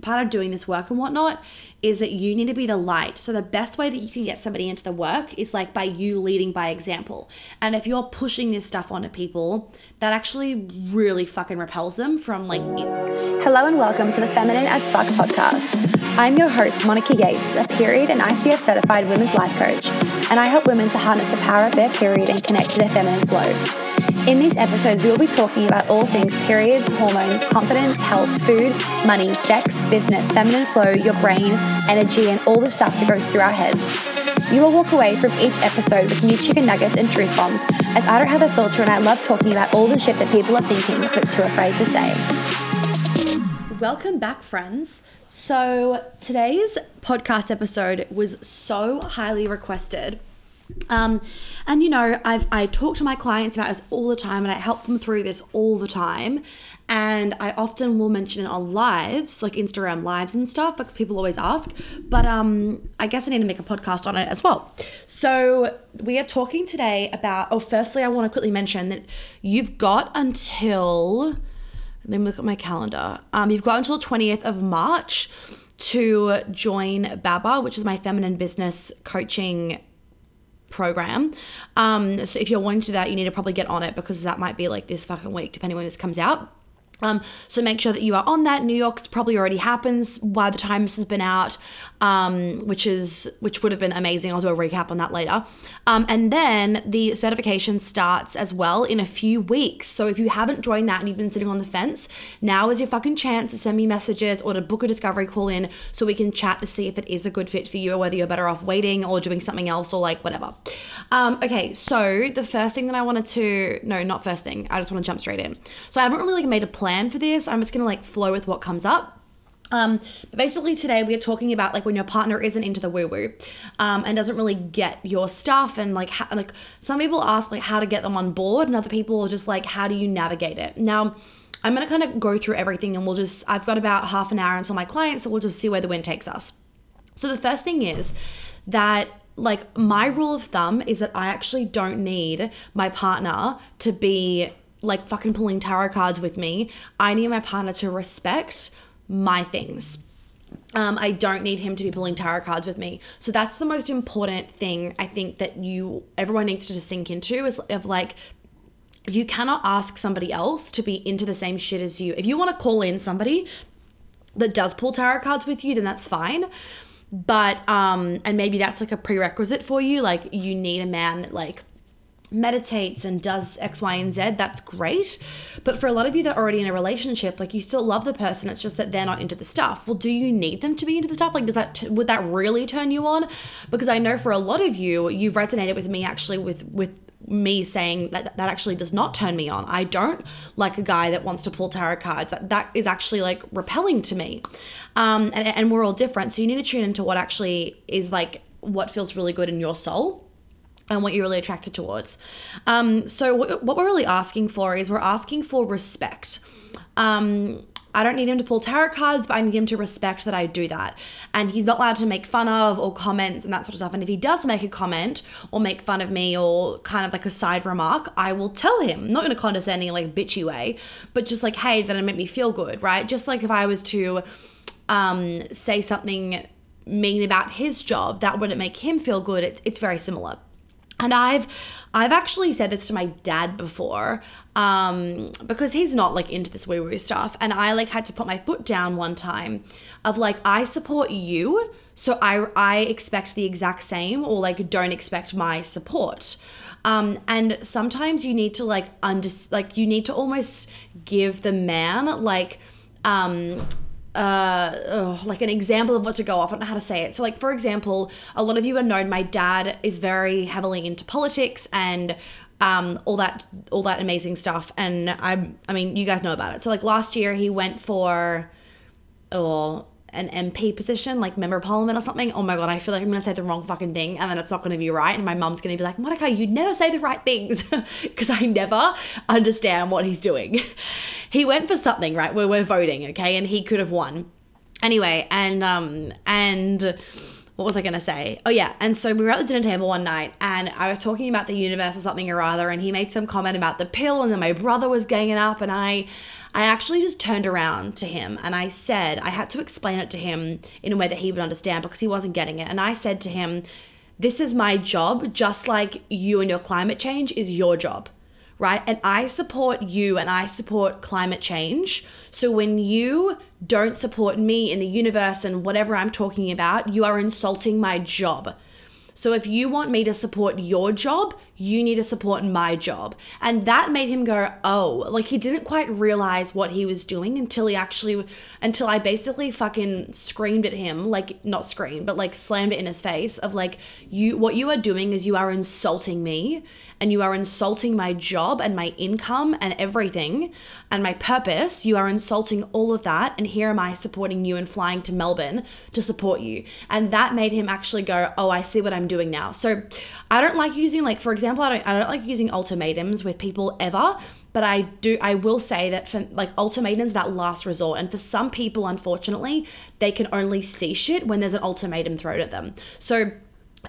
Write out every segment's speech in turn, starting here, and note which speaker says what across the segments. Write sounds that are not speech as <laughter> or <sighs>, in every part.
Speaker 1: part of doing this work and whatnot is that you need to be the light. So the best way that you can get somebody into the work is like by you leading by example. And if you're pushing this stuff onto people, that actually really fucking repels them from like
Speaker 2: Hello and welcome to the Feminine as Fuck podcast. I'm your host, Monica Yates, a period and ICF certified women's life coach, and I help women to harness the power of their period and connect to their feminine flow. In these episodes, we will be talking about all things periods, hormones, confidence, health, food, money, sex, business, feminine flow, your brain, energy, and all the stuff that goes through our heads. You will walk away from each episode with new chicken nuggets and truth bombs, as I don't have a filter and I love talking about all the shit that people are thinking but too afraid to say.
Speaker 1: Welcome back, friends. So, today's podcast episode was so highly requested. Um, and you know, I've I talk to my clients about this all the time, and I help them through this all the time. And I often will mention it on lives, like Instagram lives and stuff, because people always ask. But um, I guess I need to make a podcast on it as well. So we are talking today about. Oh, firstly, I want to quickly mention that you've got until let me look at my calendar. Um, you've got until the 20th of March to join BABA, which is my feminine business coaching program. Um, so if you're wanting to do that, you need to probably get on it because that might be like this fucking week, depending when this comes out. Um, so make sure that you are on that. New York's probably already happens by the time this has been out, um, which is which would have been amazing. I'll do a recap on that later. Um, and then the certification starts as well in a few weeks. So if you haven't joined that and you've been sitting on the fence, now is your fucking chance to send me messages or to book a discovery call in so we can chat to see if it is a good fit for you or whether you're better off waiting or doing something else or like whatever. Um, okay, so the first thing that I wanted to no, not first thing. I just want to jump straight in. So I haven't really like made a plan for this. I'm just gonna like flow with what comes up. Um, but basically today we are talking about like when your partner isn't into the woo woo, um, and doesn't really get your stuff, and like ha- like some people ask like how to get them on board, and other people are just like how do you navigate it. Now, I'm gonna kind of go through everything, and we'll just I've got about half an hour until my client, so we'll just see where the wind takes us. So the first thing is that like my rule of thumb is that I actually don't need my partner to be like fucking pulling tarot cards with me. I need my partner to respect my things. Um, I don't need him to be pulling tarot cards with me. So that's the most important thing I think that you everyone needs to sink into is of like you cannot ask somebody else to be into the same shit as you. If you want to call in somebody that does pull tarot cards with you, then that's fine. But um and maybe that's like a prerequisite for you. Like you need a man that like meditates and does X, Y, and Z, that's great. But for a lot of you that are already in a relationship, like you still love the person, it's just that they're not into the stuff. Well, do you need them to be into the stuff? Like, does that would that really turn you on? Because I know for a lot of you, you've resonated with me actually with with me saying that that actually does not turn me on. I don't like a guy that wants to pull tarot cards. That, that is actually like repelling to me. Um, and, and we're all different. So you need to tune into what actually is like what feels really good in your soul and what you're really attracted towards. Um, so what, what we're really asking for is we're asking for respect. Um, I don't need him to pull tarot cards, but I need him to respect that I do that. And he's not allowed to make fun of or comments and that sort of stuff. And if he does make a comment or make fun of me or kind of like a side remark, I will tell him, not in a condescending, like bitchy way, but just like, hey, that it made me feel good, right? Just like if I was to um, say something mean about his job, that wouldn't make him feel good. It, it's very similar. And I've I've actually said this to my dad before, um, because he's not like into this woo woo stuff. And I like had to put my foot down one time of like, I support you, so I I expect the exact same, or like don't expect my support. Um, and sometimes you need to like under like you need to almost give the man like um uh oh, like an example of what to go off. I don't know how to say it. So like for example, a lot of you have known my dad is very heavily into politics and um all that all that amazing stuff and I I mean you guys know about it. So like last year he went for oh an MP position, like member of parliament or something. Oh my god, I feel like I'm gonna say the wrong fucking thing and then it's not gonna be right. And my mom's gonna be like, Monica, you never say the right things <laughs> because I never understand what he's doing. <laughs> he went for something, right? Where we're voting, okay, and he could have won. Anyway, and um and what was I going to say? Oh, yeah. And so we were at the dinner table one night and I was talking about the universe or something or other. And he made some comment about the pill. And then my brother was ganging up. And I, I actually just turned around to him and I said, I had to explain it to him in a way that he would understand because he wasn't getting it. And I said to him, This is my job, just like you and your climate change is your job right? And I support you and I support climate change. So when you don't support me in the universe and whatever I'm talking about, you are insulting my job. So if you want me to support your job, you need to support my job. And that made him go, oh, like he didn't quite realize what he was doing until he actually, until I basically fucking screamed at him, like not screamed, but like slammed it in his face of like, you, what you are doing is you are insulting me and you are insulting my job and my income and everything and my purpose. You are insulting all of that. And here am I supporting you and flying to Melbourne to support you. And that made him actually go, oh, I see what I'm doing now. So I don't like using, like, for example, I don't, I don't like using ultimatums with people ever but I do I will say that for like ultimatums that last resort and for some people unfortunately they can only see shit when there's an ultimatum thrown at them. So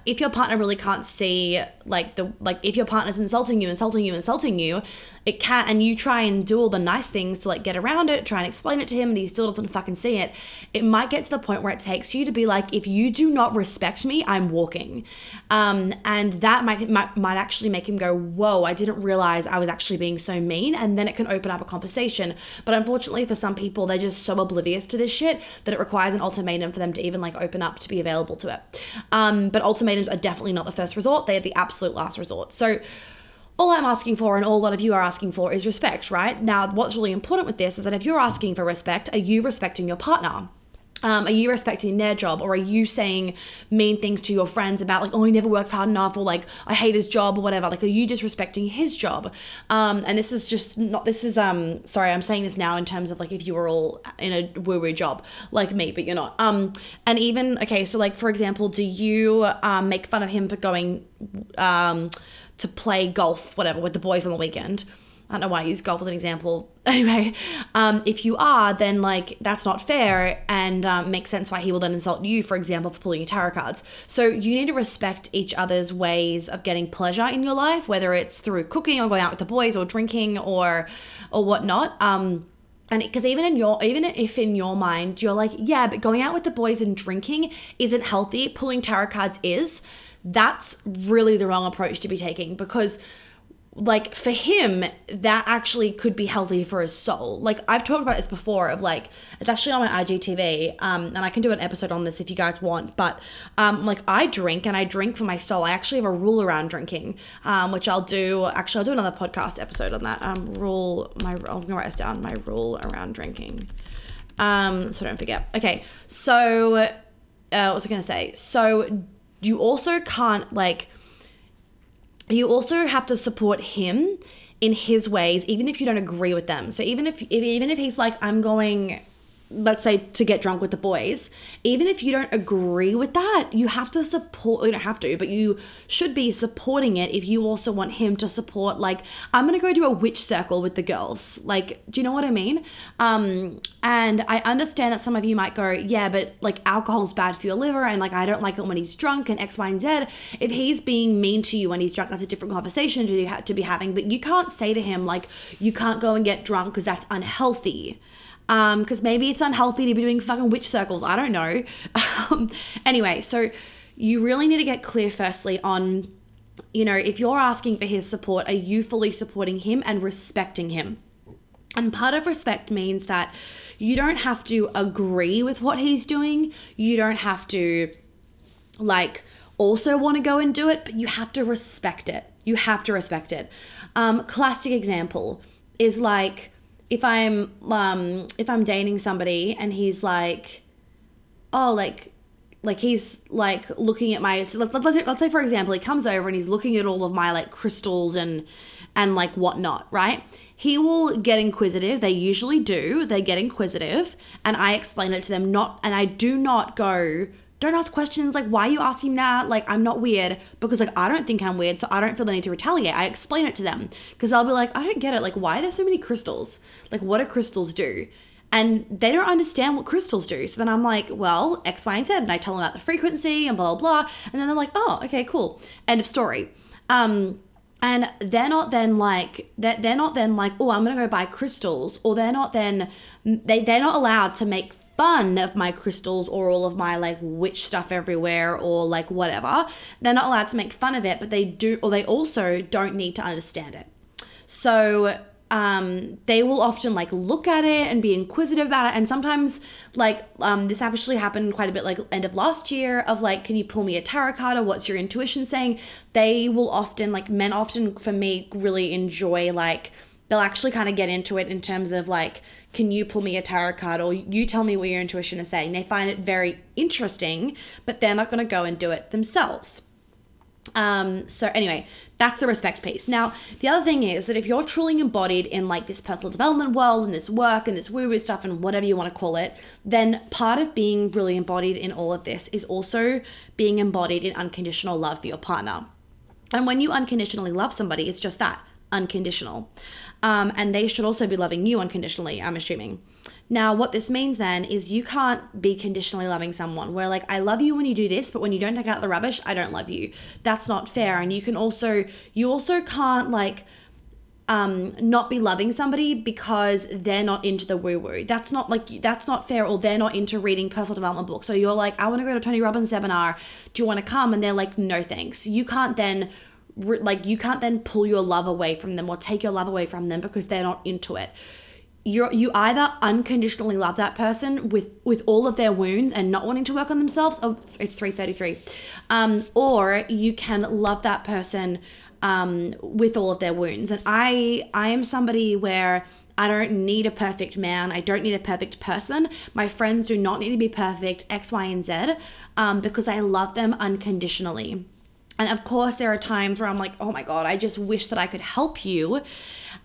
Speaker 1: if your partner really can't see like the like if your partner's insulting you insulting you insulting you it can't and you try and do all the nice things to like get around it try and explain it to him and he still doesn't fucking see it it might get to the point where it takes you to be like if you do not respect me i'm walking. Um and that might might, might actually make him go whoa i didn't realize i was actually being so mean and then it can open up a conversation. But unfortunately for some people they're just so oblivious to this shit that it requires an ultimatum for them to even like open up to be available to it. Um but ultimatums are definitely not the first resort they are the absolute last resort so all I'm asking for, and all a lot of you are asking for, is respect, right? Now, what's really important with this is that if you're asking for respect, are you respecting your partner? Um, are you respecting their job or are you saying mean things to your friends about like oh he never works hard enough or like I hate his job or whatever? Like are you disrespecting his job? Um, and this is just not this is um sorry I'm saying this now in terms of like if you were all in a woo woo job like me but you're not. Um and even okay so like for example do you um, make fun of him for going um to play golf, whatever, with the boys on the weekend. I don't know why I use golf as an example. <laughs> Anyway, um, if you are, then like that's not fair and um, makes sense why he will then insult you, for example, for pulling your tarot cards. So you need to respect each other's ways of getting pleasure in your life, whether it's through cooking or going out with the boys or drinking or or whatnot. Um, and because even in your even if in your mind you're like yeah but going out with the boys and drinking isn't healthy pulling tarot cards is that's really the wrong approach to be taking because like for him that actually could be healthy for his soul. Like i've talked about this before of like it's actually on my igtv um and i can do an episode on this if you guys want but um like i drink and i drink for my soul. I actually have a rule around drinking um which i'll do actually i'll do another podcast episode on that um rule my i'm gonna write this down my rule around drinking. Um so don't forget. Okay so uh what was i gonna say? So you also can't like you also have to support him in his ways even if you don't agree with them. So even if, if even if he's like i'm going let's say to get drunk with the boys. Even if you don't agree with that you have to support you don't have to but you should be supporting it if you also want him to support like i'm gonna go do a witch circle with the girls. Like do you know what i mean? Um and i understand that some of you might go yeah but like alcohol's bad for your liver and like i don't like it when he's drunk and x y and z. If he's being mean to you when he's drunk that's a different conversation to, to be having but you can't say to him like you can't go and get drunk because that's unhealthy because um, maybe it's unhealthy to be doing fucking witch circles. I don't know. <laughs> Um, anyway, so you really need to get clear, firstly, on, you know, if you're asking for his support, are you fully supporting him and respecting him? And part of respect means that you don't have to agree with what he's doing. You don't have to, like, also want to go and do it, but you have to respect it. You have to respect it. Um, classic example is like, if I'm um if I'm dating somebody and he's like, oh like like he's like looking at my so let, us say, let's say for example he comes over and he's looking at all of my like crystals and and like whatnot right? He will get inquisitive. They usually do. They get inquisitive. And i explain it to them not and i do not go don't ask questions like why are you asking that like i'm not weird because like i don't think i'm weird so i don't feel the need to retaliate i explain it to them because i'll be like i don't get it like why are there so many crystals like what do crystals do and they don't understand what crystals do. So then I'm like, well, X, Y, and Z. And I tell them about the frequency and blah, blah, blah. And then they're like, oh, okay, cool. End of story. Um, and they're not then like they're, they're not then like oh i'm gonna go buy crystals or they're not then they, they're not allowed to make fun of my crystals or all of my like witch stuff everywhere or like whatever they're not allowed to make fun of it but they do or they also don't need to understand it so um, they will often like look at it and be inquisitive about it. And sometimes, like, um, this actually happened quite a bit like end of last year of like, can you pull me a tarot card or what's your intuition saying? They will often, like, men often for me really enjoy like, they'll actually kind of get into it in terms of like, can you pull me a tarot card or you tell me what your intuition is saying? They find it very interesting, but they're not going to go and do it themselves. Um, so anyway, that's the respect piece. Now, the other thing is that if you're truly embodied in like this personal development world and this work and this woo-woo stuff and whatever you want to call it, then part of being really embodied in all of this is also being embodied in unconditional love for your partner. And when you unconditionally love somebody, it's just that unconditional. Um, and they should also be loving you unconditionally, I'm assuming. Now, what this means then is you can't be conditionally loving someone where, like, I love you when you do this, but when you don't take out the rubbish, I don't love you. That's not fair. And you can also, you also can't, like, um, not be loving somebody because they're not into the woo woo. That's not like that's not fair, or they're not into reading personal development books. So you're like, I want to go to Tony Robbins seminar. Do you want to come? And they're like, no thanks. You can't then like you can't then pull your love away from them or take your love away from them because they're not into it you're you either unconditionally love that person with with all of their wounds and not wanting to work on themselves oh it's 333 um or you can love that person um with all of their wounds and i i am somebody where I don't need a perfect man. I don't need a perfect person. My friends do not need to be perfect, X, Y, and Z, um, because I love them unconditionally. And of course, there are times where I'm like, oh my God, I just wish that I could help you.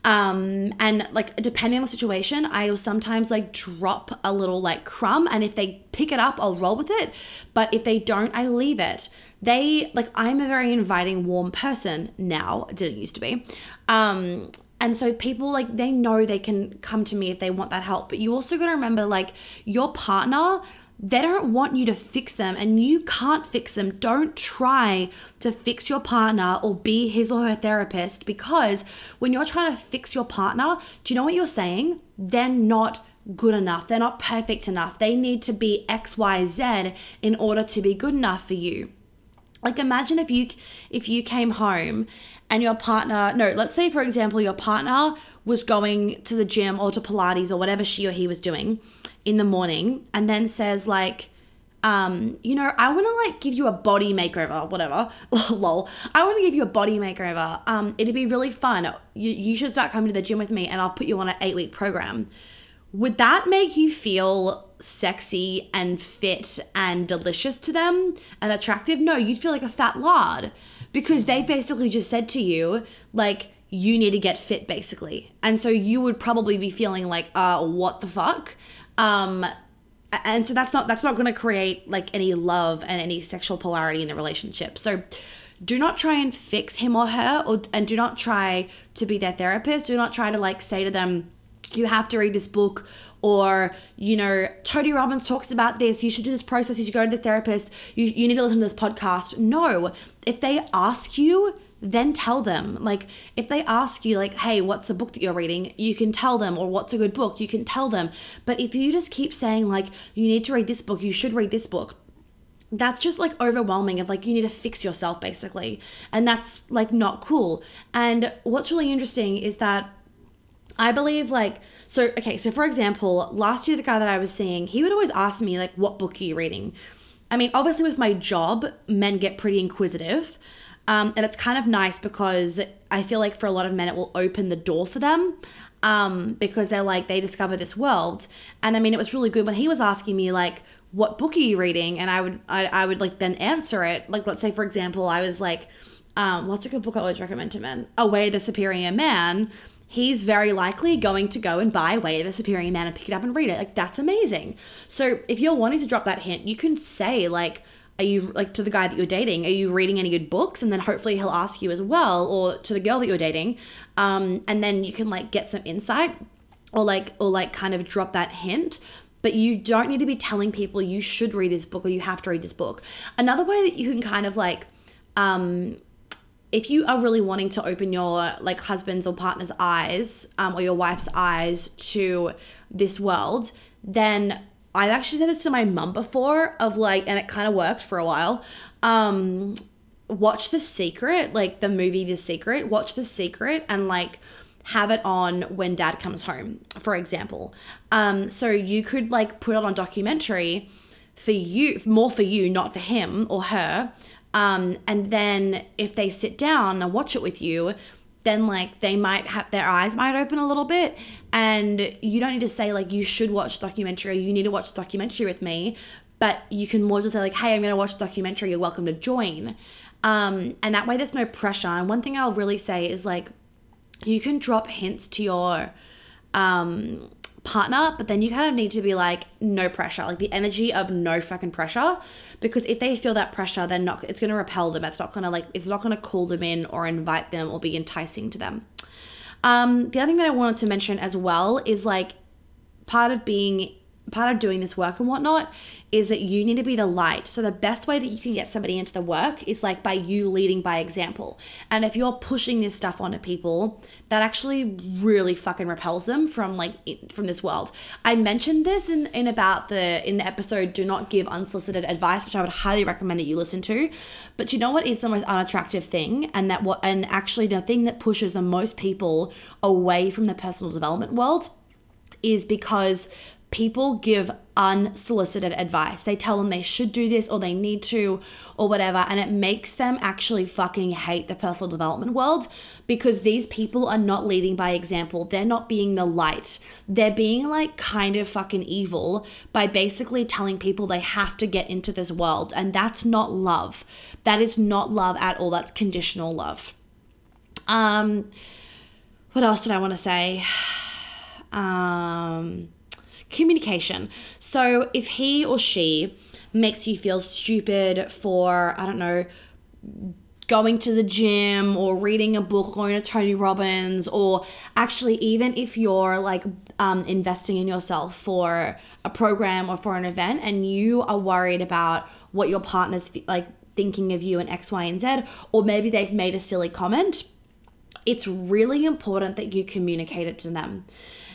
Speaker 1: Um, and like, depending on the situation, I will sometimes like drop a little like crumb. And if they pick it up, I'll roll with it. But if they don't, I leave it. They, like, I'm a very inviting, warm person now. didn't used to be. Um, and so people like they know they can come to me if they want that help but you also got to remember like your partner they don't want you to fix them and you can't fix them. Don't try to fix your partner or be his or her therapist because when you're trying to fix your partner, do you know what you're saying? They're not good enough. They're not perfect enough. They need to be XYZ in order to be good enough for you. Like imagine if you if you came home and your partner, no, let's say for example your partner was going to the gym or to Pilates or whatever she or he was doing in the morning and then says like um, you know, I want to like give you a body makeover, whatever. <laughs> Lol. I want to give you a body makeover. Um, it'd be really fun. You, you should start coming to the gym with me and I'll put you on an eight week program. Would that make you feel sexy and fit and delicious to them and attractive? No, you'd feel like a fat lard because they basically just said to you, like, you need to get fit basically. And so you would probably be feeling like, uh, what the fuck? Um, and so that's not that's not going to create like any love and any sexual polarity in the relationship. So do not try and fix him or her or and do not try to be their therapist. Do not try to like say to them you have to read this book or you know tony robbins talks about this. You should do this process. You should go to the therapist. You, you need to listen to this podcast. No. If they ask you then tell them. Like, if they ask you, like, hey, what's a book that you're reading? You can tell them, or what's a good book? You can tell them. But if you just keep saying, like, you need to read this book, you should read this book, that's just like overwhelming of like you need to fix yourself basically and that's like not cool and what's really interesting is that i believe like so okay so for example last year the guy that i was seeing he would always ask me like what book are you reading i mean obviously with my job men get pretty inquisitive um, and it's kind of nice because I feel like for a lot of men, it will open the door for them um, because they're like, they discover this world. And I mean, it was really good when he was asking me, like, what book are you reading? And I would, I, I would like then answer it. Like, let's say, for example, I was like, um, what's a good book I always recommend to men? Away the Superior Man. He's very likely going to go and buy Away the Superior Man and pick it up and read it. Like, that's amazing. So, if you're wanting to drop that hint, you can say, like, are you like to the guy that you're dating are you reading any good books? And then hopefully he'll ask you as well or to the girl that you're dating. Um, and then you can like get some insight or like or like kind of drop that hint. But you don't need to be telling people you should read this book or you have to read this book. Another way that you can kind of like um if you are really wanting to open your like husband's or partner's eyes um, or your wife's eyes to this world then i've actually said this to my mum before of like and it kind of worked for a while. Um watch the secret like the movie the secret. Watch the secret and like have it on when dad comes home for example. Um so you could like put it on documentary for you more for you not for him or her. Um and then if they sit down and watch it with you then like they might have their eyes might open a little bit. And you don't need to say like you should watch documentary or you need to watch documentary with me. But you can more just say like hey i'm going to watch documentary. You're welcome to join. Um, and that way there's no pressure. And one thing i'll really say is like you can drop hints to your um, partner, but then you kind of need to be like, no pressure, like the energy of no fucking pressure. Because if they feel that pressure, they're not, it's going to repel them. It's not going to like, it's not going to call them in or invite them or be enticing to them. Um, the other thing that I wanted to mention as well is like part of being part of doing this work and whatnot is that you need to be the light. So the best way that you can get somebody into the work is like by you leading by example. And if you're pushing this stuff onto people, that actually really fucking repels them from like from this world. I mentioned this in in about the in the episode do not give unsolicited advice, which I would highly recommend that you listen to. But you know what is the most unattractive thing and that what and actually the thing that pushes the most people away from the personal development world is because people give unsolicited advice. They tell them they should do this or they need to or whatever. And it makes them actually fucking hate the personal development world because these people are not leading by example. They're not being the light. They're being like kind of fucking evil by basically telling people they have to get into this world. And that's not love. That is not love at all. That's conditional love. Um, what else did I want to say? <sighs> Um, communication. So if he or she makes you feel stupid for, I don't know, going to the gym or reading a book, going to Tony Robbins, or actually, even if you're like um, investing in yourself for a program or for an event and you are worried about what your partner's like thinking of you and X, Y, and Z, or maybe they've made a silly comment, it's really important that you communicate it to them.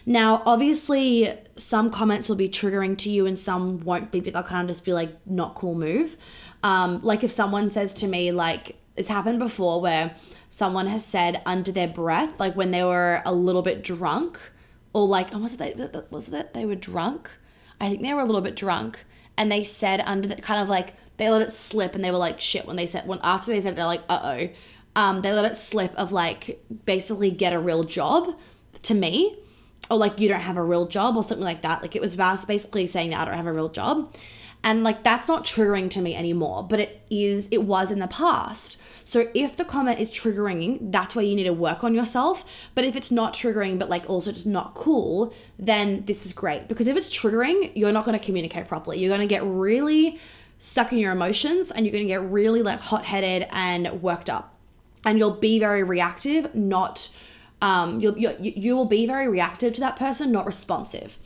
Speaker 1: Now, obviously, some comments will be triggering to you and some won't be, but they'll kind of just be like, not cool move. Um, like if someone says to me, like, it's happened before where someone has said under their breath, like when they were a little bit drunk, or like, oh, was it they, was it that they were drunk? I think they were a little bit drunk, and they said under the kind of like they let it slip, and they were like shit when they said when after they said it, they're like uh oh, um, they let it slip of like basically get a real job to me, oh, like you don't have a real job or something like that. Like it was basically saying that I don't have a real job. And like that's not triggering to me anymore, but it is, it was in the past. So if the comment is triggering, that's where you need to work on yourself. But if it's not triggering, but like also just not cool, then this is great. Because if it's triggering, you're not going to communicate properly. You're going to get really stuck in your emotions and you're going to get really like hot headed and worked up. And you'll be very reactive, not um, you'll, you, you will be very reactive to that person, not responsive.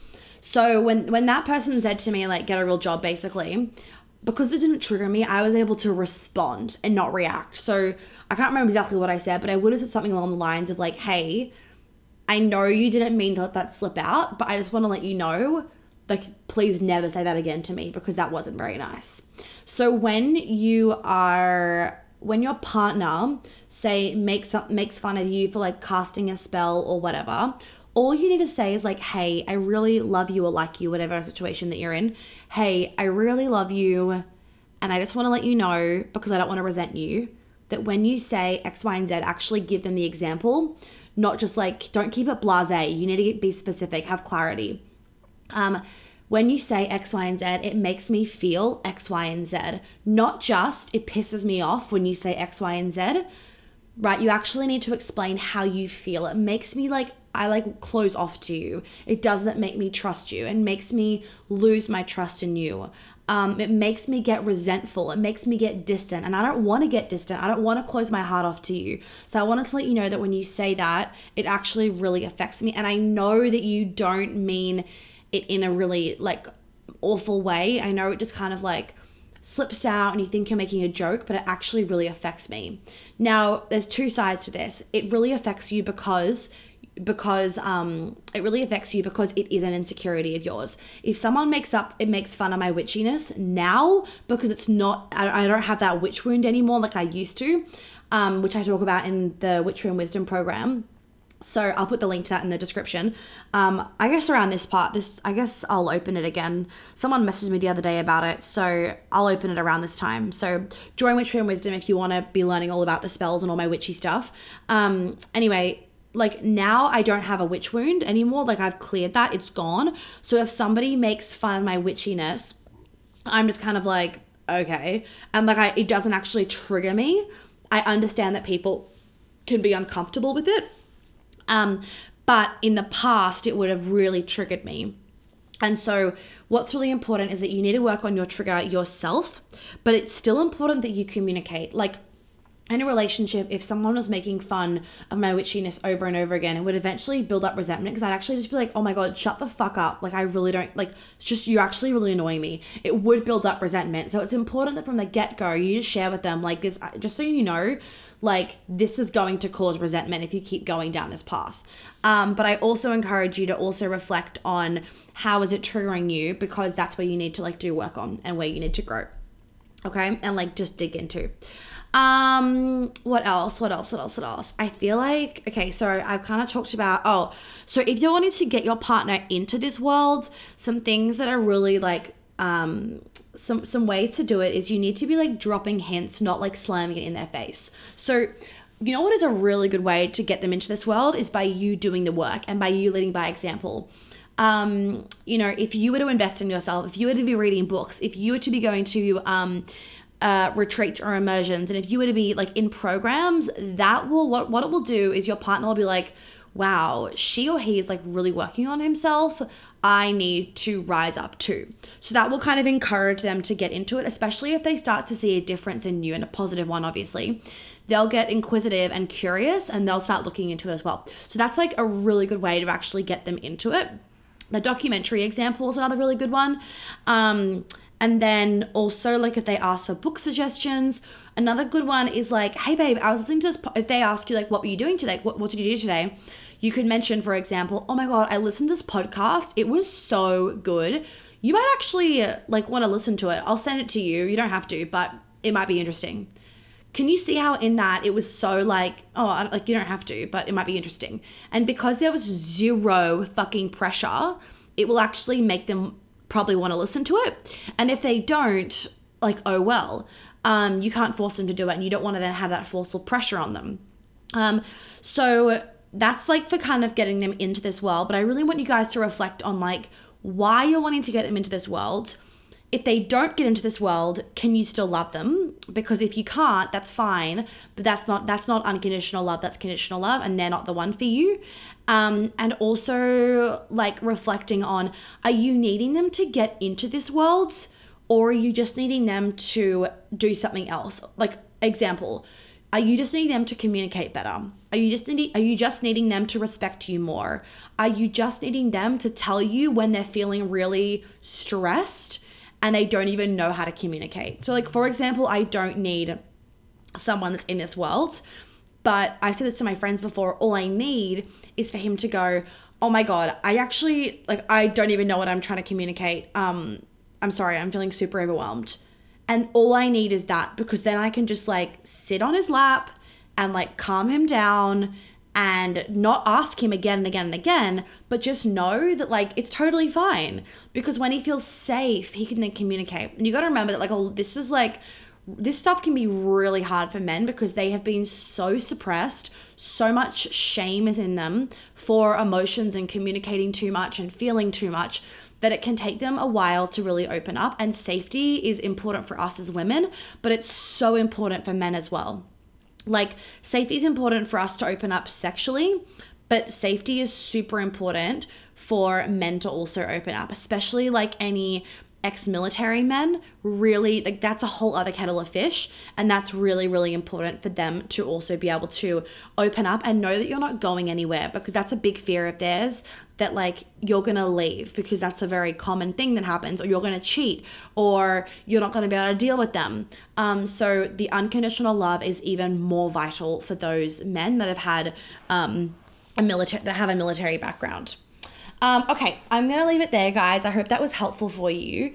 Speaker 1: So when when that person said to me like get a real job basically, because it didn't trigger me, I was able to respond and not react. So I can't remember exactly what I said, but I would have said something along the lines of like, "Hey, I know you didn't mean to let that slip out, but I just want to let you know like please never say that again to me because that wasn't very nice." So when you are when your partner say makes up makes fun of you for like casting a spell or whatever all you need to say is like hey i really love you or like you whatever situation that you're in. Hey i really love you and i just want to let you know because i don't want to resent you that when you say x y and z actually give them the example not just like don't keep it blase you need to be specific have clarity. Um when you say X, Y, and Z, it makes me feel X, Y, and Z. Not just it pisses me off when you say X, Y, and Z, right? You actually need to explain how you feel. It makes me like I like close off to you. It doesn't make me trust you. It makes me lose my trust in you. Um, it makes me get resentful. It makes me get distant. And I don't want to get distant. I don't want to close my heart off to you. So I wanted to let you know that when you say that, it actually really affects me. And I know that you don't mean it in a really like awful way. I know it just kind of like slips out and you think you're making a joke, but it actually really affects me. Now, there's two sides to this. It really affects you because because um it really affects you because it is an insecurity of yours. If someone makes up it makes fun of my witchiness now because it's not I, don't have that witch wound anymore like I used to, um, which I talk about in the Witch Wound Wisdom program. So I'll put the link to that in the description. Um, I guess around this part, this I guess I'll open it again. Someone messaged me the other day about it, so I'll open it around this time. So join Witch Wound Wisdom if you want to be learning all about the spells and all my witchy stuff. Um, anyway, like now I don't have a witch wound anymore. Like I've cleared that, it's gone. So if somebody makes fun of my witchiness, I'm just kind of like, okay. And like I it doesn't actually trigger me. I understand that people can be uncomfortable with it. Um, but in the past it would have really triggered me. And so, what's really important is that you need to work on your trigger yourself, but it's still important that you communicate. Like, in a relationship, if someone was making fun of my witchiness over and over again, it would eventually build up resentment because I'd actually just be like, oh my God, shut the fuck up. Like, I really don't, like, it's just, you're actually really annoying me. It would build up resentment. So it's important that from the get go, you just share with them, like, this, just so you know, like, this is going to cause resentment if you keep going down this path. Um, but I also encourage you to also reflect on how is it triggering you because that's where you need to, like, do work on and where you need to grow. Okay. And, like, just dig into. Um, what else? What else? What else? What else? I feel like okay, so I've kind of talked about oh, so if you're wanting to get your partner into this world, some things that are really like um some some ways to do it is you need to be like dropping hints, not like slamming it in their face. So you know what is a really good way to get them into this world is by you doing the work and by you leading by example um, you know, if you were to invest in yourself, if you were to be reading books, if you were to be going to um, uh, retreats or immersions, and if you were to be like in programs, that will what what it will do is your partner will be like, wow, she or he is like really working on himself. I need to rise up too. So that will kind of encourage them to get into it, especially if they start to see a difference in you and a positive one, obviously. They'll get inquisitive and curious and they'll start looking into it as well. So that's like a really good way to actually get them into it. The documentary example is another really good one. Um, and then also, like, if they ask for book suggestions, another good one is like, hey, babe, I was listening to this. Po-. If they ask you, like, what were you doing today? What, what did you do today? You could mention, for example, oh my God, I listened to this podcast. It was so good. You might actually, like, want to listen to it. I'll send it to you. You don't have to, but it might be interesting. Can you see how in that it was so like, oh, like you don't have to, but it might be interesting. And because there was zero fucking pressure, it will actually make them probably want to listen to it. And if they don't, like, oh well, um, you can't force them to do it and you don't want to then have that forceful pressure on them. Um, so that's like for kind of getting them into this world. But I really want you guys to reflect on like why you're wanting to get them into this world. If they don't get into this world can you still love them? Because if you can't that's fine but that's not that's not unconditional love that's conditional love and they're not the one for you. Um, and also like reflecting on are you needing them to get into this world or are you just needing them to do something else? Like example are you just needing them to communicate better? Are you just needing, are you just needing them to respect you more? Are you just needing them to tell you when they're feeling really stressed and they don't even know how to communicate. So, like, for example, I don't need someone that's in this world, but I said this to my friends before all I need is for him to go, oh my God, I actually, like, I don't even know what I'm trying to communicate. Um, I'm sorry, I'm feeling super overwhelmed. And all I need is that because then I can just like sit on his lap and like calm him down and not ask him again and again and again, but just know that like it's totally fine because when he feels safe, he can then communicate. And you got to remember that like oh, this is like this stuff can be really hard for men because they have been so suppressed, so much shame is in them for emotions and communicating too much and feeling too much that it can take them a while to really open up. And safety is important for us as women, but it's so important for men as well like safety is important for us to open up sexually but safety is super important for men to also open up, especially like any ex-military men really like that's a whole other kettle of fish. And that's really really important for them to also be able to open up and know that you're not going anywhere because that's a big fear of theirs that like you're going to leave because that's a very common thing that happens or you're going to cheat or you're not going to be able to deal with them. Um, so the unconditional love is even more vital for those men that have had um, a military that have a military background um, okay, I'm gonna leave it there, guys. I hope that was helpful for you.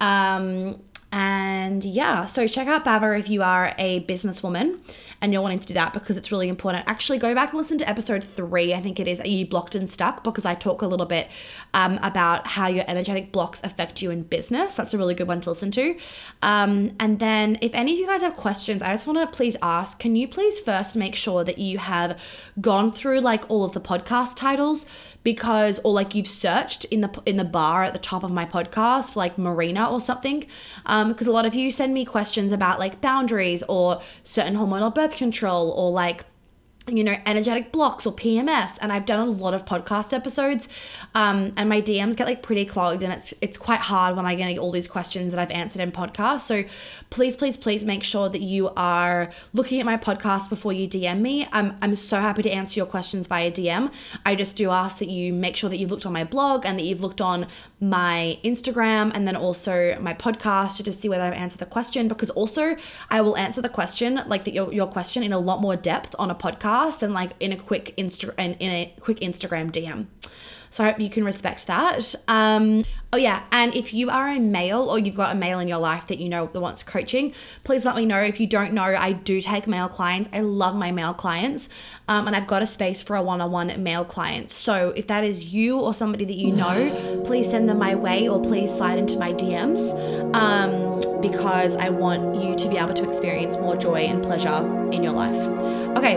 Speaker 1: Um, and yeah, so check out Baba if you are a businesswoman and you're wanting to do that because it's really important. Actually, go back and listen to episode three. I think it is Are You Blocked and Stuck? Because I talk a little bit um, about how your energetic blocks affect you in business. That's a really good one to listen to. Um, and then, if any of you guys have questions, I just want to please ask can you please first make sure that you have gone through like all of the podcast titles? because or like you've searched in the in the bar at the top of my podcast like marina or something um, Um, because a lot of you send me questions about like boundaries or certain hormonal birth control or like you know, energetic blocks or PMS. And I've done a lot of podcast episodes, um, and my DMs get like pretty clogged, and it's it's quite hard when I get all these questions that I've answered in podcasts. So please, please, please make sure that you are looking at my podcast before you DM me. I'm I'm so happy to answer your questions via DM. I just do ask that you make sure that you've looked on my blog and that you've looked on my Instagram and then also my podcast to just see whether I've answered the question because also I will answer the question like that your, your question in a lot more depth on a podcast than like in a quick insta in, in a quick Instagram DM. So I hope you can respect that. Um, oh yeah, and if you are a male or you've got a male in your life that you know that wants coaching, please let me know. If you don't know, I do take male clients. I love my male clients, um, and I've got a space for a one-on-one male client. So if that is you or somebody that you know, please send them my way or please slide into my DMs. Um, because I want you to be able to experience more joy and pleasure in your life. Okay,